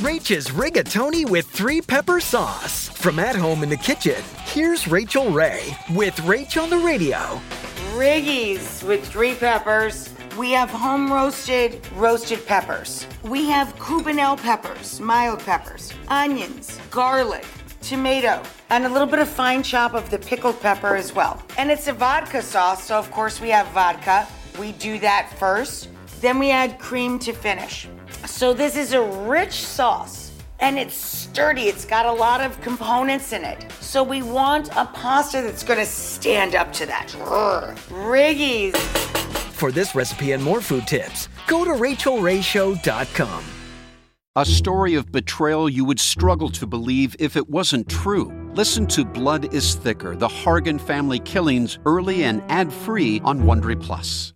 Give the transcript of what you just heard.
Rach's Rigatoni with three pepper sauce. From at home in the kitchen, here's Rachael Ray with Rach on the radio. Riggies with three peppers. We have home roasted roasted peppers. We have Cubanelle peppers, mild peppers, onions, garlic, tomato, and a little bit of fine chop of the pickled pepper as well. And it's a vodka sauce, so of course we have vodka. We do that first. Then we add cream to finish. So this is a rich sauce and it's sturdy. It's got a lot of components in it. So we want a pasta that's gonna stand up to that. Riggies. For this recipe and more food tips, go to rachaelrayshow.com. A story of betrayal you would struggle to believe if it wasn't true. Listen to Blood is Thicker: The Hargan Family Killings early and ad-free on Wondery Plus.